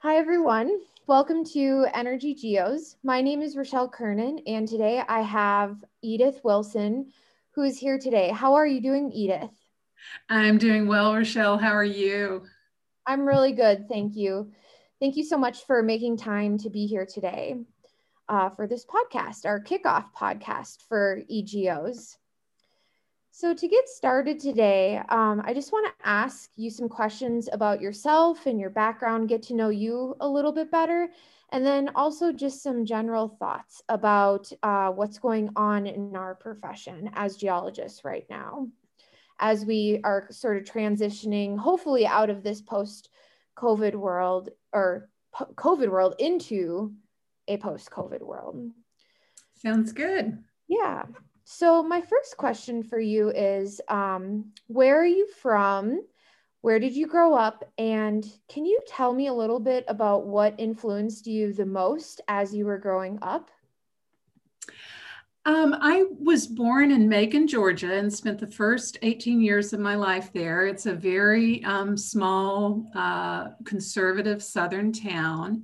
Hi, everyone. Welcome to Energy Geos. My name is Rochelle Kernan, and today I have Edith Wilson, who is here today. How are you doing, Edith? I'm doing well, Rochelle. How are you? I'm really good. Thank you. Thank you so much for making time to be here today uh, for this podcast, our kickoff podcast for EGOs. So, to get started today, um, I just want to ask you some questions about yourself and your background, get to know you a little bit better, and then also just some general thoughts about uh, what's going on in our profession as geologists right now, as we are sort of transitioning, hopefully, out of this post COVID world or COVID world into a post COVID world. Sounds good. Yeah. So, my first question for you is um, Where are you from? Where did you grow up? And can you tell me a little bit about what influenced you the most as you were growing up? Um, I was born in Macon, Georgia, and spent the first 18 years of my life there. It's a very um, small, uh, conservative southern town.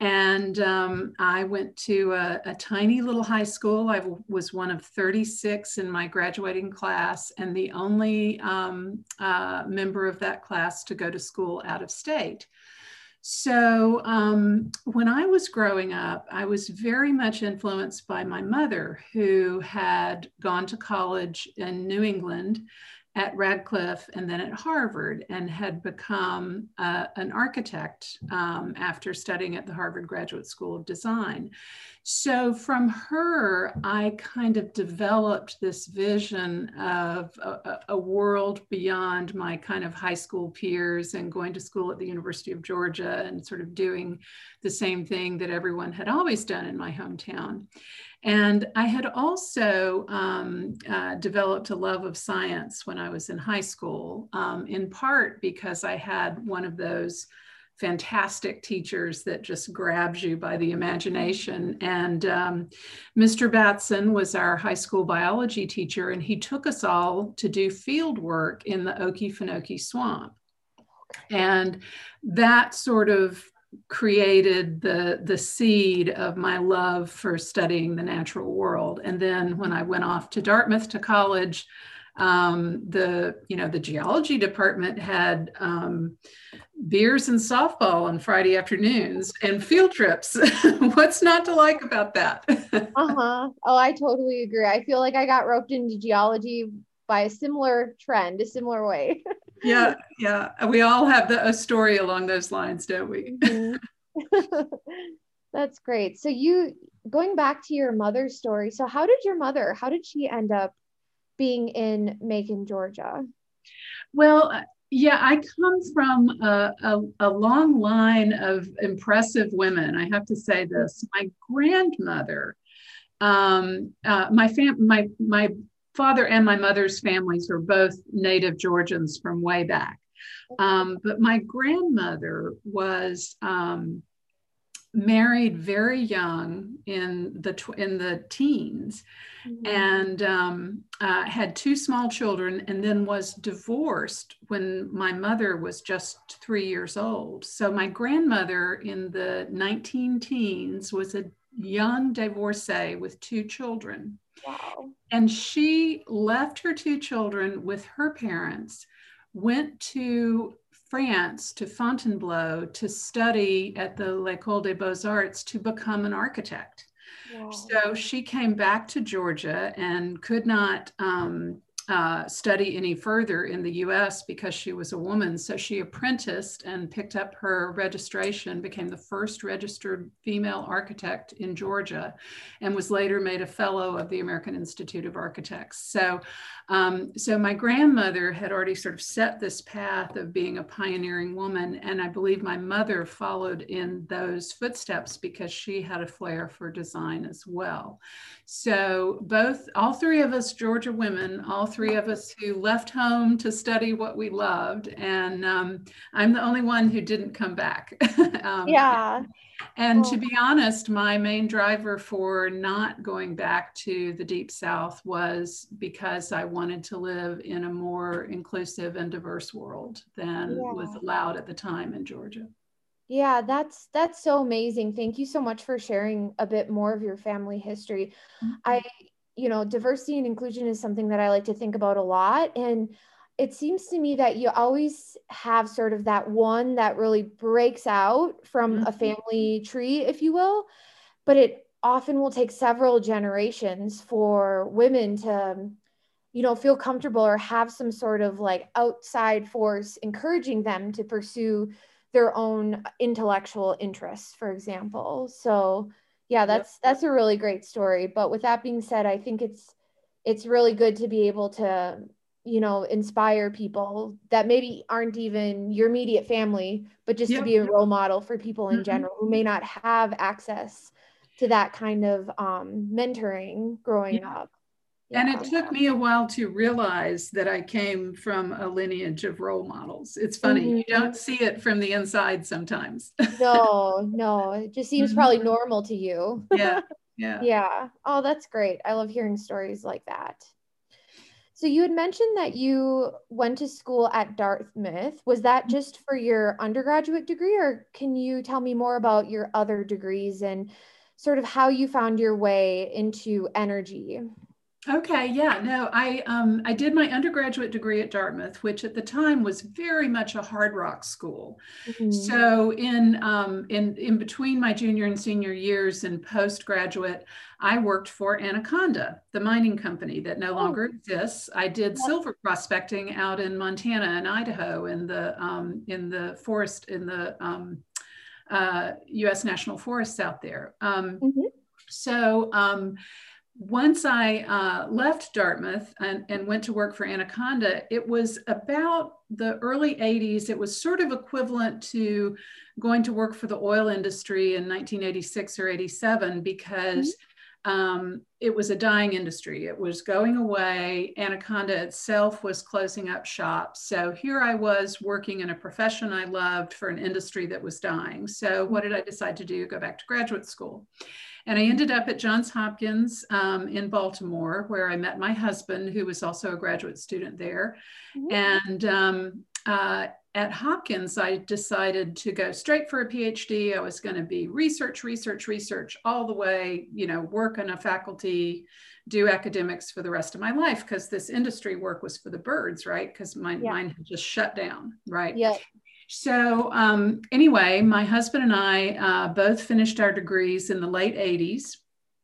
And um, I went to a, a, tiny little high school. I w- was one of 36 in my graduating class and the only um, uh, member of that class to go to school out of state. So um, when I was growing up, I was very much influenced by my mother, who had gone to college in New England at Radcliffe and then at Harvard and had become uh, an architect um, after studying at the Harvard Graduate School of Design. So from her, I kind of developed this vision of a, a world beyond my kind of high school peers and going to school at the University of Georgia and sort of doing the same thing that everyone had always done in my hometown. And I had also um, uh, developed a love of science when I was in high school, um, in part because I had one of those fantastic teachers that just grabs you by the imagination. And um, Mr. Batson was our high school biology teacher, and he took us all to do field work in the Okefenokee Swamp. And that sort of created the the seed of my love for studying the natural world and then when i went off to dartmouth to college um, the you know the geology department had um, beers and softball on friday afternoons and field trips what's not to like about that uh-huh oh i totally agree i feel like i got roped into geology by a similar trend a similar way yeah, yeah. We all have the, a story along those lines, don't we? Mm-hmm. That's great. So you going back to your mother's story. So how did your mother? How did she end up being in Macon, Georgia? Well, uh, yeah, I come from a, a, a, long line of impressive women. I have to say this. My grandmother, um, uh, my fam, my my father and my mother's families were both native Georgians from way back. Um, but my grandmother was um, married very young in the tw- in the teens, mm-hmm. and um, uh, had two small children, and then was divorced when my mother was just three years old. So my grandmother in the 19 teens was a young divorcee with two children. Wow. And she left her two children with her parents, went to France, to Fontainebleau, to study at the L'École des Beaux-Arts to become an architect. Wow. So she came back to Georgia and could not um, uh, study any further in the US because she was a woman. So she apprenticed and picked up her registration, became the first registered female architect in Georgia, and was later made a fellow of the American Institute of Architects. So, um, so my grandmother had already sort of set this path of being a pioneering woman. And I believe my mother followed in those footsteps because she had a flair for design as well. So both, all three of us Georgia women, all three three of us who left home to study what we loved. And um, I'm the only one who didn't come back. um, yeah. And to be honest, my main driver for not going back to the Deep South was because I wanted to live in a more inclusive and diverse world than yeah. was allowed at the time in Georgia. Yeah, that's that's so amazing. Thank you so much for sharing a bit more of your family history. Mm-hmm. I, you know, diversity and inclusion is something that I like to think about a lot. And it seems to me that you always have sort of that one that really breaks out from mm-hmm. a family tree, if you will, but it often will take several generations for women to you know feel comfortable or have some sort of like outside force encouraging them to pursue their own intellectual interests for example. So yeah that's yep. that's a really great story but with that being said i think it's it's really good to be able to you know inspire people that maybe aren't even your immediate family but just yep. to be a role model for people in mm-hmm. general who may not have access to that kind of um, mentoring growing up and it took me a while to realize that I came from a lineage of role models. It's funny, mm-hmm. you don't see it from the inside sometimes. no, no, it just seems mm-hmm. probably normal to you. yeah, yeah. Yeah. Oh, that's great. I love hearing stories like that. So you had mentioned that you went to school at Dartmouth. Was that mm-hmm. just for your undergraduate degree, or can you tell me more about your other degrees and sort of how you found your way into energy? Okay, yeah, no, I um, I did my undergraduate degree at Dartmouth, which at the time was very much a hard rock school. Mm-hmm. So in um, in in between my junior and senior years and postgraduate, I worked for Anaconda, the mining company that no oh. longer exists. I did yeah. silver prospecting out in Montana and Idaho in the um, in the forest in the um, uh, U.S. national forests out there. Um, mm-hmm. So um, once I uh, left Dartmouth and, and, went to work for Anaconda, it was about the early 80s. It was sort of equivalent to going to work for the oil industry in 1986 or 87 because mm-hmm. Um, it was a dying industry. It was going away. Anaconda itself was closing up shop. So here I was working in a profession I loved for an industry that was dying. So what did I decide to do? Go back to graduate school. And I ended up at Johns Hopkins um, in Baltimore, where I met my husband, who was also a graduate student there. Mm-hmm. And um, uh, at Hopkins, I decided to go straight for a PhD. I was going to be research, research, research all the way, you know, work on a faculty, do academics for the rest of my life because this industry work was for the birds, right? Because my yeah. mine had just shut down, right? Yeah. So, um, anyway, my husband and I uh, both finished our degrees in the late 80s,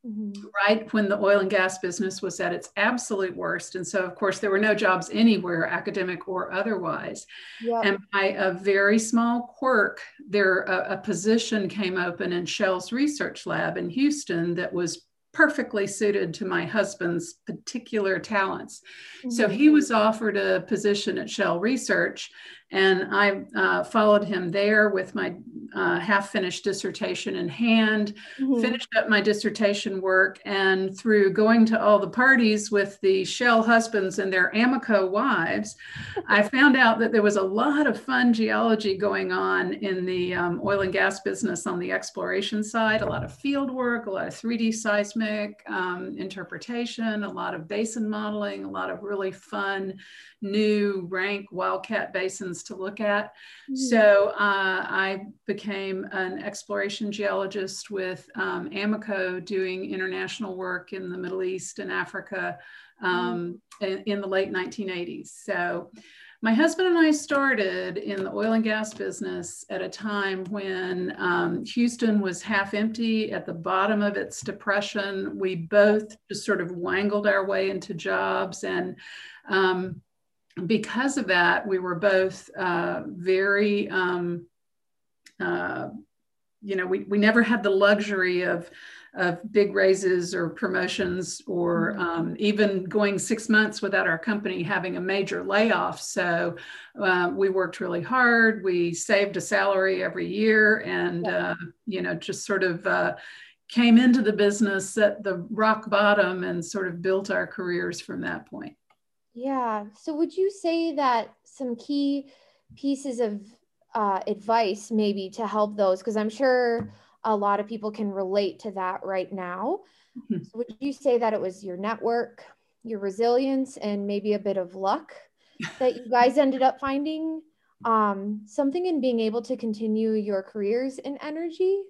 mm-hmm. right when the oil and gas business was at its absolute worst. And so, of course, there were no jobs anywhere, academic or otherwise. Yep. And by a very small quirk, there a, a position came open in Shell's research lab in Houston that was perfectly suited to my husband's particular talents. Mm-hmm. So he was offered a position at Shell Research and I uh, followed him there with my uh, half finished dissertation in hand, mm-hmm. finished up my dissertation work, and through going to all the parties with the Shell husbands and their Amoco wives, I found out that there was a lot of fun geology going on in the um, oil and gas business on the exploration side, a lot of field work, a lot of 3D seismic um, interpretation, a lot of basin modeling, a lot of really fun new rank wildcat basins to look at. Mm-hmm. So uh, I became an exploration geologist with um, Amoco doing international work in the Middle East and Africa um, mm-hmm. in, in the late 1980s. So my husband and I started in the oil and gas business at a time when um, Houston was half empty at the bottom of its depression. We both just sort of wangled our way into jobs and um, because of that, we were both uh, very, um, uh, you know, we, we never had the luxury of, of big raises or promotions or mm-hmm. um, even going six months without our company having a major layoff. So uh, we worked really hard. We saved a salary every year and, uh, you know, just sort of uh, came into the business at the rock bottom and sort of built our careers from that point. Yeah. So would you say that some key pieces of uh, advice maybe to help those? Because I'm sure a lot of people can relate to that right now. Mm-hmm. So would you say that it was your network, your resilience, and maybe a bit of luck that you guys ended up finding um, something in being able to continue your careers in energy?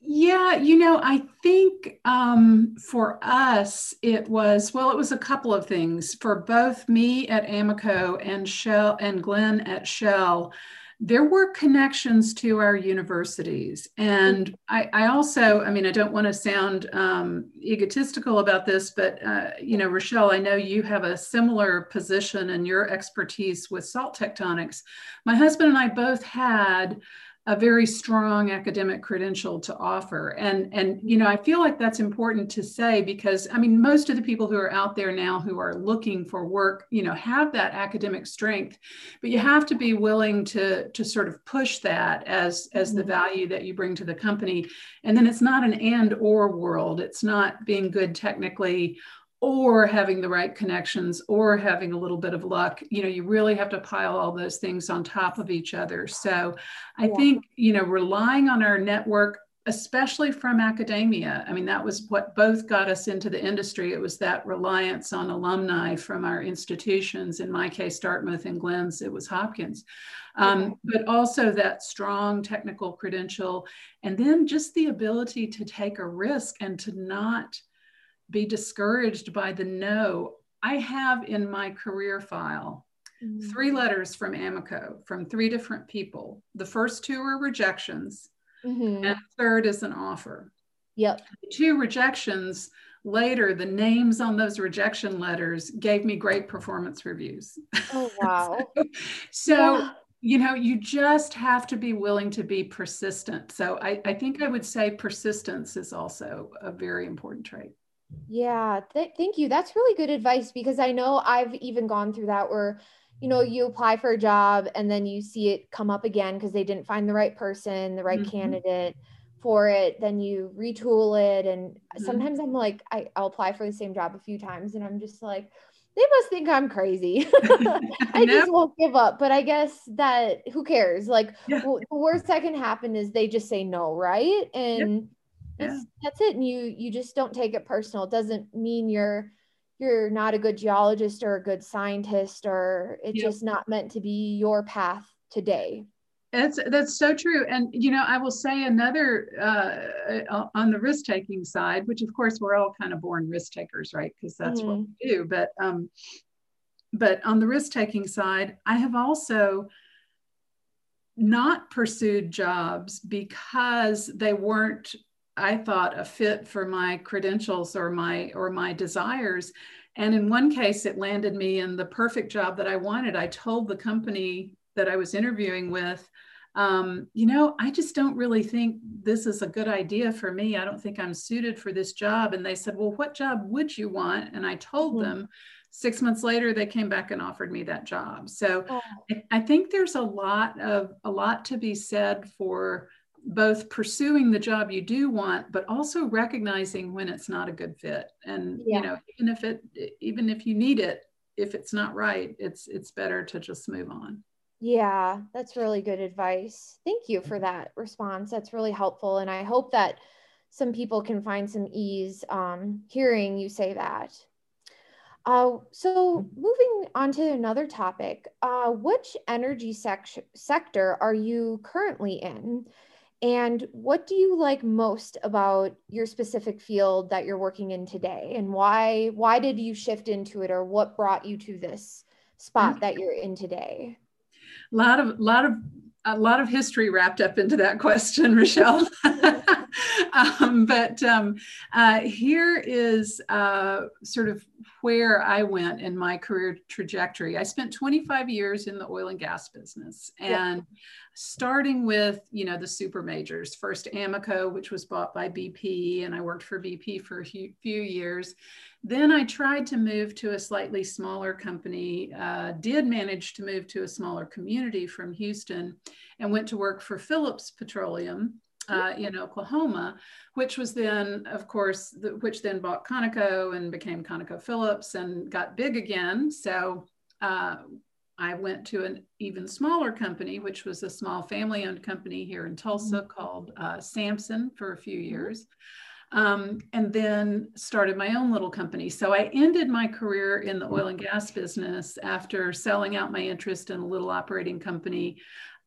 Yeah, you know, I think um, for us, it was, well, it was a couple of things. For both me at Amoco and Shell and Glenn at Shell, there were connections to our universities. And I, I also, I mean, I don't want to sound um, egotistical about this, but, uh, you know, Rochelle, I know you have a similar position and your expertise with salt tectonics. My husband and I both had a very strong academic credential to offer. And and you know i feel like that's important to say because i mean most of the people who are out there now who are looking for work you know have that academic strength but you have to be willing to to sort of push that as as the mm-hmm. value that you bring to the company. And then it's not an and or world. It's not being good technically or having the right connections or having a little bit of luck you know you really have to pile all those things on top of each other. So i yeah. think you know relying on our network especially from academia i mean that was what both got us into the industry. It was that reliance on alumni from our institutions in my case dartmouth and glenn's it was hopkins. Um, but also that strong technical credential and then just the ability to take a risk and to not be discouraged by the no. I have in my career file mm-hmm. three letters from Amoco from three different people. The first two are rejections, mm-hmm. and third is an offer. Yep. The two rejections later, the names on those rejection letters gave me great performance reviews. Oh, wow. so, so yeah. you know, you just have to be willing to be persistent. So I, I think I would say persistence is also a very important trait. Yeah, th- thank you. That's really good advice because I know I've even gone through that where, you know, you apply for a job and then you see it come up again because they didn't find the right person, the right mm-hmm. candidate for it. Then you retool it. And mm-hmm. sometimes I'm like, I, I'll apply for the same job a few times and I'm just like, they must think I'm crazy. I just won't give up. But I guess that who cares? Like, yeah. well, the worst that can happen is they just say no, right? And yeah. that's it and you you just don't take it personal it doesn't mean you're you're not a good geologist or a good scientist or it's yep. just not meant to be your path today that's that's so true and you know i will say another uh, uh on the risk taking side which of course we're all kind of born risk takers right because that's mm-hmm. what we do but um but on the risk taking side i have also not pursued jobs because they weren't I thought a fit for my credentials or my or my desires. And in one case, it landed me in the perfect job that I wanted. I told the company that I was interviewing with, um, you know, I just don't really think this is a good idea for me. I don't think I'm suited for this job. And they said, Well, what job would you want? And I told mm-hmm. them. Six months later, they came back and offered me that job. So oh. I, I think there's a lot of a lot to be said for both pursuing the job you do want but also recognizing when it's not a good fit. And yeah. you know even if it even if you need it if it's not right it's it's better to just move on. Yeah that's really good advice. Thank you for that response. That's really helpful and i hope that some people can find some ease um, hearing you say that. Uh, so moving on to another topic, uh, which energy sec- sector are you currently in? And what do you like most about your specific field that you're working in today? And why why did you shift into it or what brought you to this spot mm. that you're in today? A lot of lot of a lot of history wrapped up into that question, Rochelle. um, but um, uh, here is uh, sort of where I went in my career trajectory. I spent 25 years in the oil and gas business, and yeah starting with you know the super majors. First amoco which was bought by bp and i worked for bp for a few years. Then i tried to move to a slightly smaller company uh, did manage to move to a smaller community from houston and went to work for phillips petroleum uh, in Oklahoma, which was then, of course, the, which then bought Conoco and became ConocoPhillips and got big again. So uh, I went to an even smaller company, which was a small family owned company here in Tulsa mm-hmm. called uh, Samson for a few mm-hmm. years. um, and then started my own little company. So I ended my career in the oil and gas business after selling out my interest in a little operating company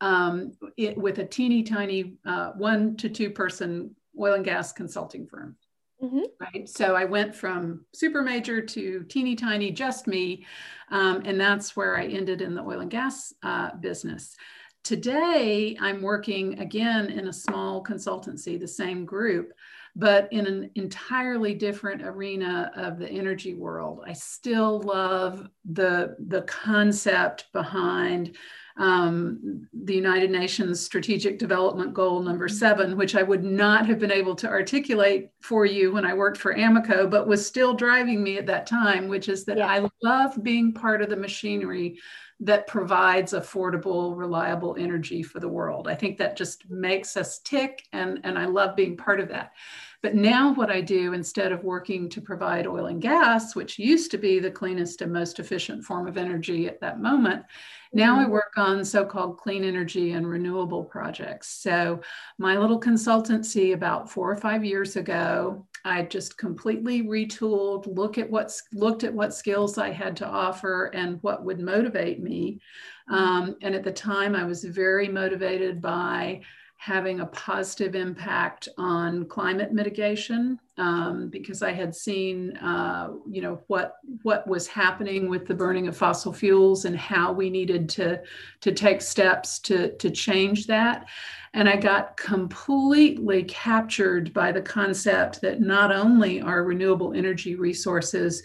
um, it, with a teeny tiny uh, one to two person oil and gas consulting firm. Mm-hmm. Right. So I went from super major to teeny tiny, just me. Um, and that's where I ended in the oil and gas uh, business. Today, I'm working again in a small consultancy, the same group, but in an entirely different arena of the energy world. I still love the, the concept behind um, the United Nations Strategic Development Goal number seven, which I would not have been able to articulate for you when I worked for Amoco, but was still driving me at that time, which is that yeah. I love being part of the machinery that provides affordable, reliable energy for the world. I think that just makes us tick, and, and I love being part of that. But now, what I do instead of working to provide oil and gas, which used to be the cleanest and most efficient form of energy at that moment, now I mm-hmm. work on so called clean energy and renewable projects. So, my little consultancy about four or five years ago, I just completely retooled, look at what's looked at what skills I had to offer and what would motivate me. Mm-hmm. Um, and at the time, I was very motivated by having a positive impact on climate mitigation um, because I had seen, uh, you know, what what was happening with the burning of fossil fuels and how we needed to to take steps to to change that. And I got completely captured by the concept that not only are renewable energy resources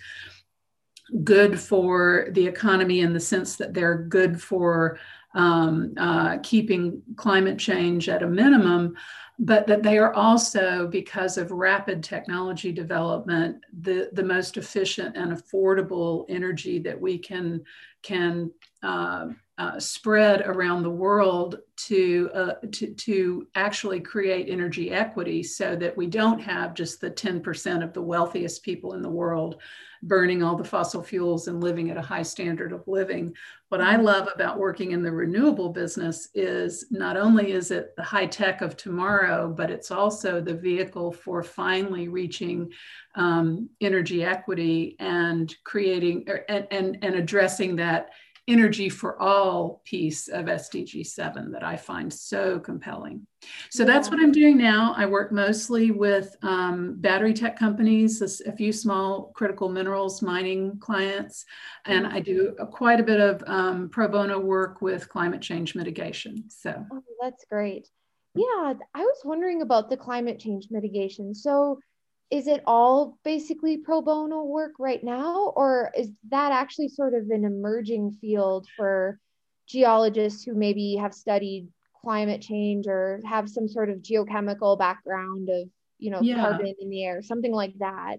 good for the economy in the sense that they're good for um, uh, keeping climate change at a minimum, but that they are also, because of rapid technology development, the, the most efficient and affordable energy that we can, can uh, uh, spread around the world to, uh, to, to actually create energy equity so that we don't have just the 10% of the wealthiest people in the world burning all the fossil fuels and living at a high standard of living. What I mm-hmm. love about working in the renewable business is not only is it the high tech of tomorrow, but it's also the vehicle for finally reaching um, energy equity and creating er, and, and, and addressing that energy for all piece of SDG 7 that I find so compelling. So yeah. that's what I'm doing now. I work mostly with um, battery tech companies, a, few small critical minerals mining clients, and I do a, quite a bit of um, pro bono work with climate change mitigation. So oh, that's great. Yeah, I was wondering about the climate change mitigation. So is it all basically pro bono work right now or is that actually sort of an emerging field for geologists who maybe have studied climate change or have some sort of geochemical background of you know yeah. carbon in the air something like that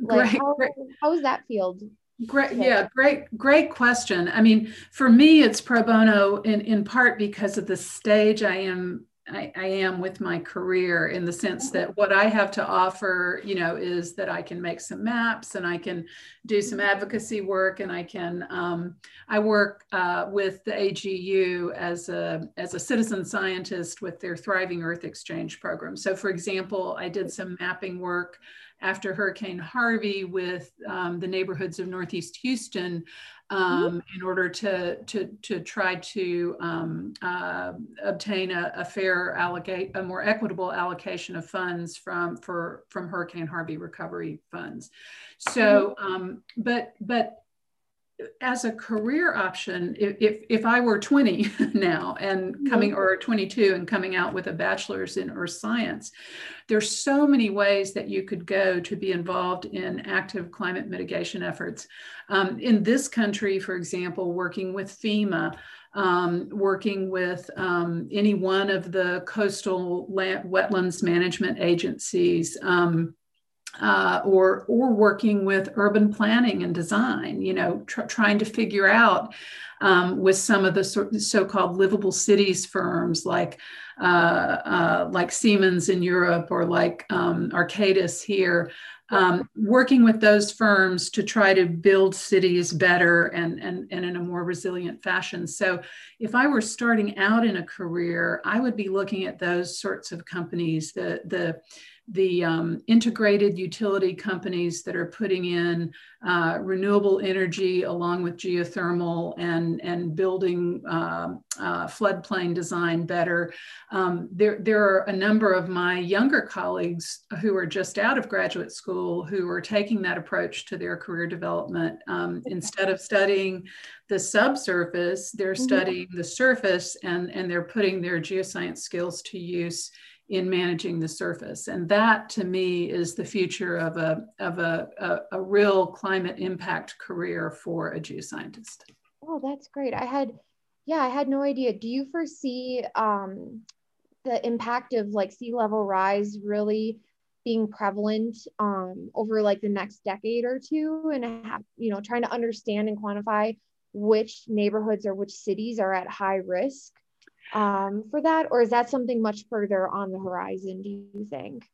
like great, how, great. how is that field Great, yeah, great, great question. I mean, for me, it's pro bono in in part because of the stage I am I, I, am with my career in the sense that what I have to offer, you know, is that I can make some maps and I can do some advocacy work and I can um, I work uh, with the AGU as a as a citizen scientist with their Thriving Earth Exchange program. So, for example, I did some mapping work after Hurricane Harvey with um, the neighborhoods of Northeast Houston um, in order to, to, to try to um, uh, obtain a, a, fair allocate, a more equitable allocation of funds from, for, from Hurricane Harvey recovery funds. So, um, but, but as a career option, if, if, I were 20 now and coming, mm-hmm. or 22 and coming out with a bachelor's in earth science, there's so many ways that you could go to be involved in active climate mitigation efforts. Um, in this country, for example, working with FEMA, um, working with um, any one of the coastal land, wetlands management agencies, um, uh, or or working with urban planning and design you know tr- trying to figure out um, with some of the so- so-called livable cities firms like uh, uh, like Siemens in Europe or like um, Arcadis here, um, working with those firms to try to build cities better and, and, and in a more resilient fashion. So, if I were starting out in a career, I would be looking at those sorts of companies, the, the the um, integrated utility companies that are putting in uh, renewable energy along with geothermal and, and building uh, uh, floodplain design better. Um, there, there are a number of my younger colleagues who are just out of graduate school who are taking that approach to their career development. Um, instead of studying the subsurface, they're mm-hmm. studying the surface and, and they're putting their geoscience skills to use in managing the surface. And that to me is the future of a, of a, a, a real climate impact career for a geoscientist. Oh, that's great. I had, yeah, I had no idea. Do you foresee um, the impact of like sea level rise really being prevalent um, over like the next decade or two and have, you know, trying to understand and quantify which neighborhoods or which cities are at high risk um, for that, or is that something much further on the horizon? Do you think?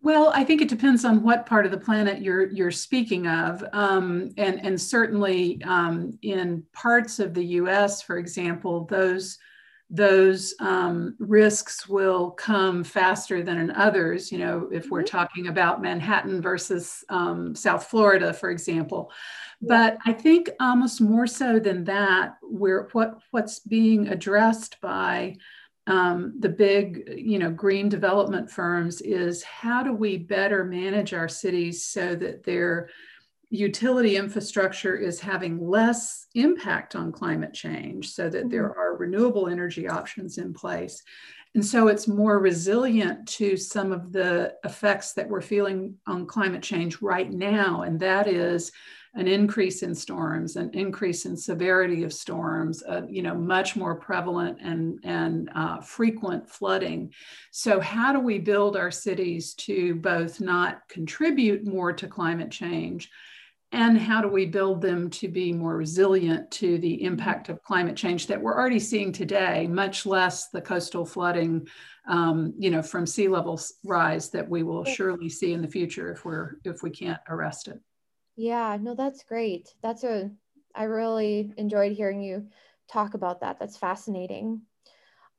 Well, I think it depends on what part of the planet you're you're speaking of, um, and and certainly um, in parts of the U.S., for example, those those um, risks will come faster than in others. You know, if we're mm-hmm. talking about Manhattan versus um, South Florida, for example. But I think almost more so than that, where what what's being addressed by um, the big, you know, green development firms is how do we better manage our cities so that their utility infrastructure is having less impact on climate change, so that there mm-hmm. are renewable energy options in place. And so it's more resilient to some of the effects that we're feeling on climate change right now. And that is an increase in storms, an increase in severity of storms, uh, you know, much more prevalent and, and uh, frequent flooding. So, how do we build our cities to both not contribute more to climate change? And how do we build them to be more resilient to the impact of climate change that we're already seeing today, much less the coastal flooding, um, you know, from sea level rise that we will surely see in the future if we're if we can't arrest it. Yeah, no, that's great. That's a, I really enjoyed hearing you talk about that. That's fascinating.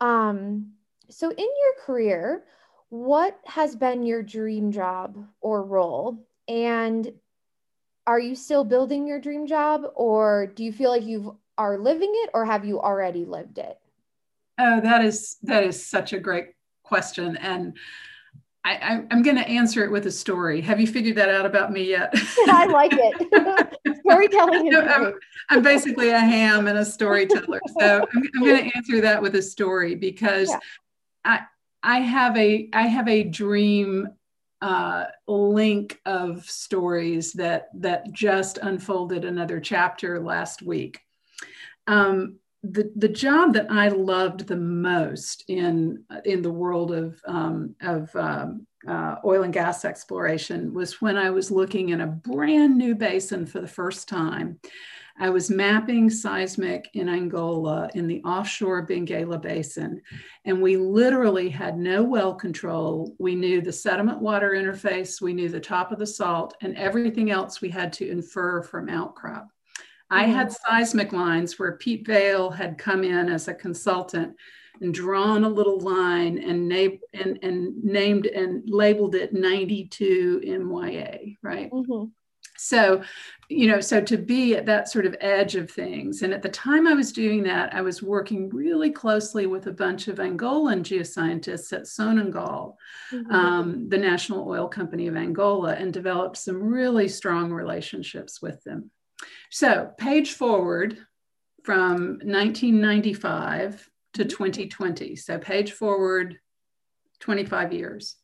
Um, so, in your career, what has been your dream job or role? And are you still building your dream job, or do you feel like you are living it, or have you already lived it? Oh, that is that is such a great question, and I, am going to answer it with a story. Have you figured that out about me yet? I like it. Storytelling. I'm, I'm, basically a ham and a storyteller. So I'm, I'm going to answer that with a story because yeah. I I have a I have a dream uh, link of stories that that just unfolded another chapter last week. Um, the, the job that I loved the most in in the world of um, of um, uh, oil and gas exploration was when I was looking in a brand new basin for the first time. I was mapping seismic in Angola in the offshore Benguela Basin, and we literally had no well control. We knew the sediment water interface, we knew the top of the salt, and everything else we had to infer from outcrop. I had mm-hmm. seismic lines where Pete Vail had come in as a consultant and drawn a little line and, na- and, and named and labeled it 92 MYA, right? Mm-hmm. So, you know, so to be at that sort of edge of things. And at the time I was doing that, I was working really closely with a bunch of Angolan geoscientists at Sonangol, mm-hmm. um, the national oil company of Angola, and developed some really strong relationships with them. So, page forward from 1995 to 2020. So, page forward 25 years.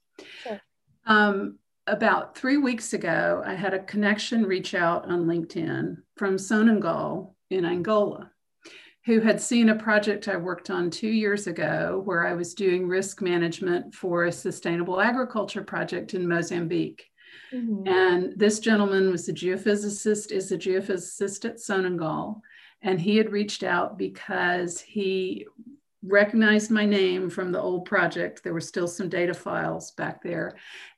Sure. Um, about three weeks ago, I had a connection reach out on LinkedIn from Sonangol in Angola, who had seen a project I worked on two years ago where I was doing risk management for a sustainable agriculture project in Mozambique. Mm-hmm. And this gentleman was a geophysicist, is a geophysicist at Sonangol. And he had reached out because he recognized my name from the old project. There were still some data files back there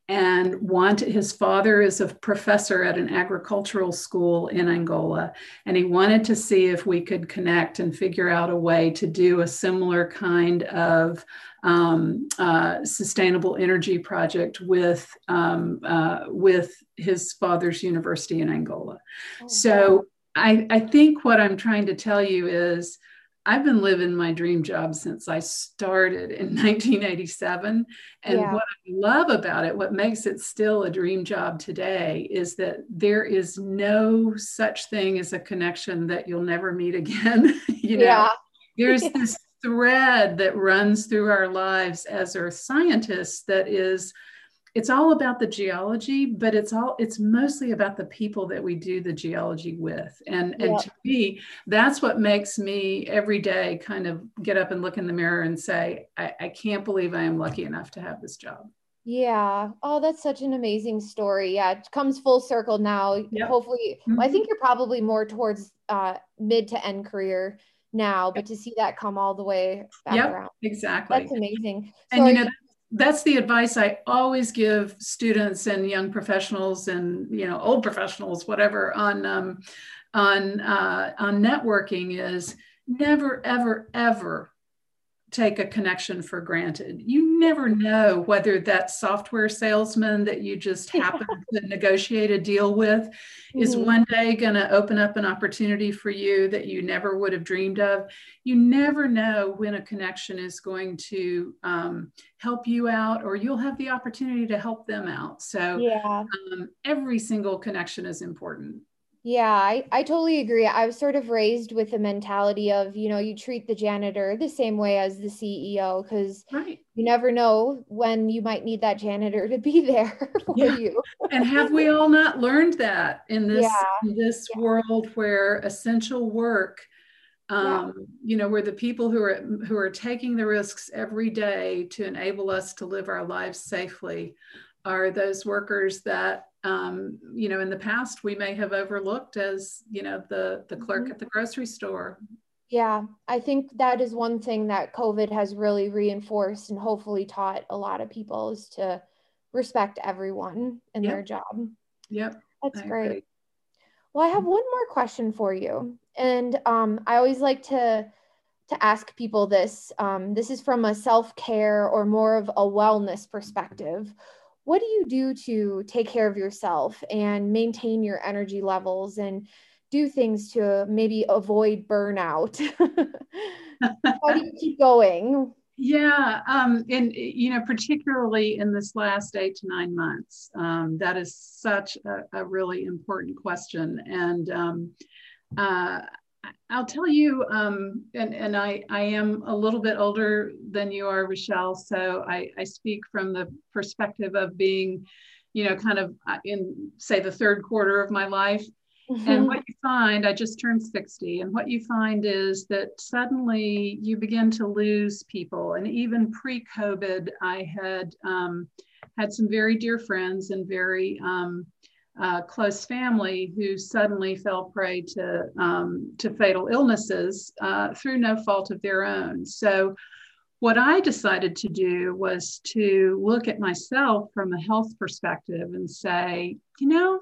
and wanted his father is a professor at an agricultural school in Angola, and he wanted to see if we could connect and figure out a way to do a similar kind of um, uh, sustainable energy project with um, uh, with his father's university in Angola. Oh, so I, I think what I'm trying to tell you is I've been living my dream job since I started in 1987. And yeah. what I love about it, what makes it still a dream job today, is that there is no such thing as a connection that you'll never meet again. you know, yeah. there's this thread that runs through our lives as earth scientists that is it's all about the geology but it's all it's mostly about the people that we do the geology with and yeah. and to me that's what makes me every day kind of get up and look in the mirror and say I, I can't believe i am lucky enough to have this job yeah. Oh, that's such an amazing story. Yeah, it comes full circle now. Yep. Hopefully, mm-hmm. I think you're probably more towards uh, mid to end career now, but to see that come all the way back yep, around. Exactly. That's amazing. And you know, that's the advice I always give students and young professionals and you know old professionals, whatever, on um, on uh, on networking is never ever ever take a connection for granted. You never know whether that software salesman that you just happen to negotiate a deal with mm-hmm. is one day going to open up an opportunity for you that you never would have dreamed of. You never know when a connection is going to um, help you out or you'll have the opportunity to help them out. So yeah. um, every single connection is important. Yeah, I, I totally agree. I was sort of raised with the mentality of, you know, you treat the janitor the same way as the CEO because right. you never know when you might need that janitor to be there for yeah. you. and have we all not learned that in this yeah. in this yeah. world where essential work um, you know, where the people who are who are taking the risks every day to enable us to live our lives safely are those workers that um, you know in the past we may have overlooked as you know the the clerk mm-hmm. at the grocery store yeah i think that is one thing that covid has really reinforced and hopefully taught a lot of people is to respect everyone in yep. their job yep that's I great agree. well i have one more question for you and um, i always like to to ask people this um, this is from a self-care or more of a wellness perspective what do you do to take care of yourself and maintain your energy levels and do things to maybe avoid burnout? How do you keep going? Yeah um, and you know particularly in this last eight to nine months um, that is such a, a, really important question. And um, uh, I'll tell you, um, and, and I, I am a little bit older than you are, Rochelle. So I, I speak from the perspective of being, you know, kind of uh, in, say, the third quarter of my life. Mm-hmm. And what you find, I just turned 60, and what you find is that suddenly you begin to lose people. And even pre COVID, I had um, had some very dear friends and very, um, uh, close family who suddenly fell prey to, um, to fatal illnesses uh, through no fault of their own. So, what I decided to do was to look at myself from a health perspective and say, you know,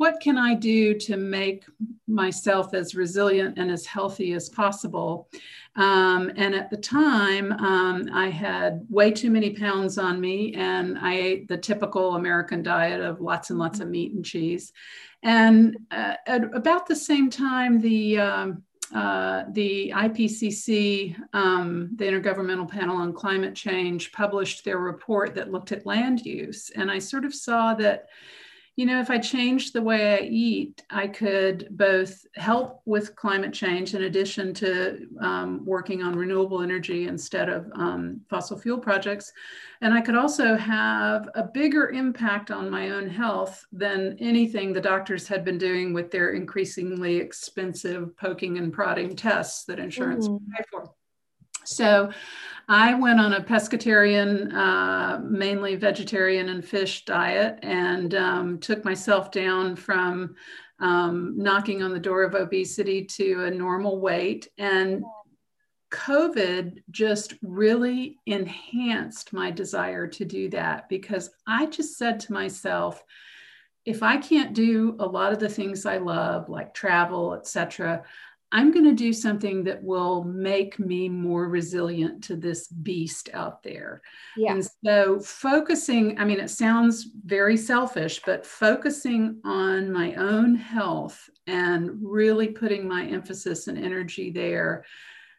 what can I do to make myself as resilient and as healthy as possible? Um, and at the time, um, I had way too many pounds on me, and I ate the typical American diet of lots and lots of meat and cheese. And uh, at about the same time, the um, uh, the IPCC, um, the Intergovernmental Panel on Climate Change, published their report that looked at land use. And I sort of saw that you know, if I changed the way I eat, I could both help with climate change in addition to um, working on renewable energy instead of um, fossil fuel projects. And I could also have a bigger impact on my own health than anything the doctors had been doing with their increasingly expensive poking and prodding tests that insurance mm. pay for. So I went on a pescatarian, uh, mainly vegetarian and fish diet, and um, took myself down from um, knocking on the door of obesity to a normal weight. And COVID just really enhanced my desire to do that because I just said to myself, if I can't do a lot of the things I love, like travel, etc., I'm going to do something that will make me more resilient to this beast out there. Yeah. And so, focusing, I mean, it sounds very selfish, but focusing on my own health and really putting my emphasis and energy there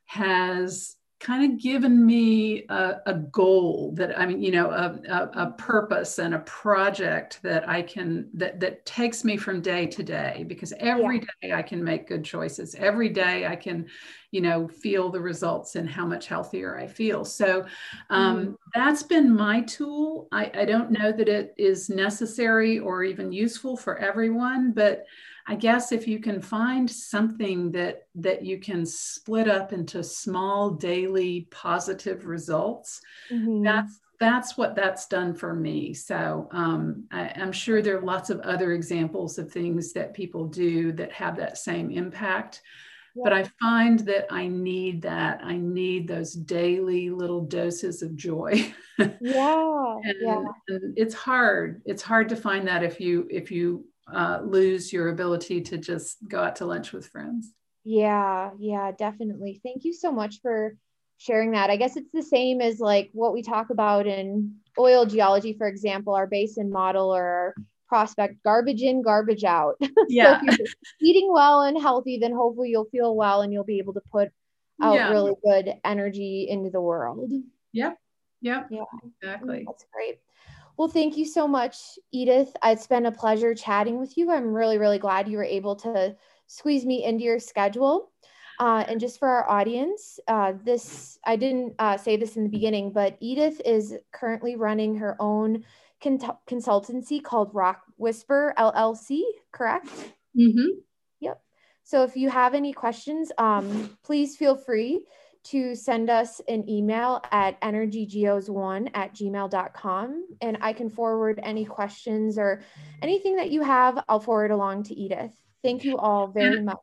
has kind of given me a, a, goal that I mean, you know, a, a, a, purpose and a project that I can that that takes me from day to day because every yeah. day I can make good choices. Every day I can, you know, feel the results and how much healthier I feel. So um, mm. that's been my tool. I, I don't know that it is necessary or even useful for everyone, but I guess if you can find something that that you can split up into small daily positive results, mm-hmm. that's that's what that's done for me. So um, I, am sure there are lots of other examples of things that people do that have that same impact. Yeah. But I find that I need that. I need those daily little doses of joy. Yeah. and, yeah. and it's hard. It's hard to find that if you if you uh, lose your ability to just go out to lunch with friends. Yeah, yeah, definitely. Thank you so much for sharing that. I guess it's the same as like what we talk about in oil geology, for example, our basin model or prospect garbage in, garbage out. Yeah. so eating well and healthy, then hopefully you'll feel well and you'll be able to put out yeah. really good energy into the world. Yep. Yep. Yeah. Exactly. That's great. Well, thank you so much, Edith. It's been a pleasure chatting with you. I'm really, really glad you were able to squeeze me into your schedule. Uh, and just for our audience, uh, this I didn't uh, say this in the beginning, but Edith is currently running her own con- consultancy called Rock Whisperer LLC, correct? Mm-hmm. Yep. So if you have any questions, um, please feel free to send us an email at energygeos1 at gmail.com and I can forward any questions or anything that you have, I'll forward along to Edith. Thank you all very much.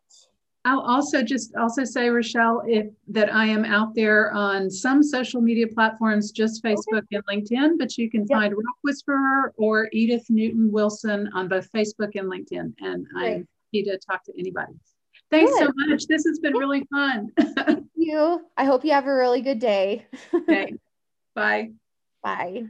I'll also just also say, Rochelle, if that I am out there on some social media platforms, just Facebook okay. and LinkedIn, but you can yep. find Rock Whisperer or Edith Newton Wilson on both Facebook and LinkedIn. And Great. I'm happy to talk to anybody. Thanks good. so much. This has been really fun. Thank you. I hope you have a really good day. okay. Bye. Bye.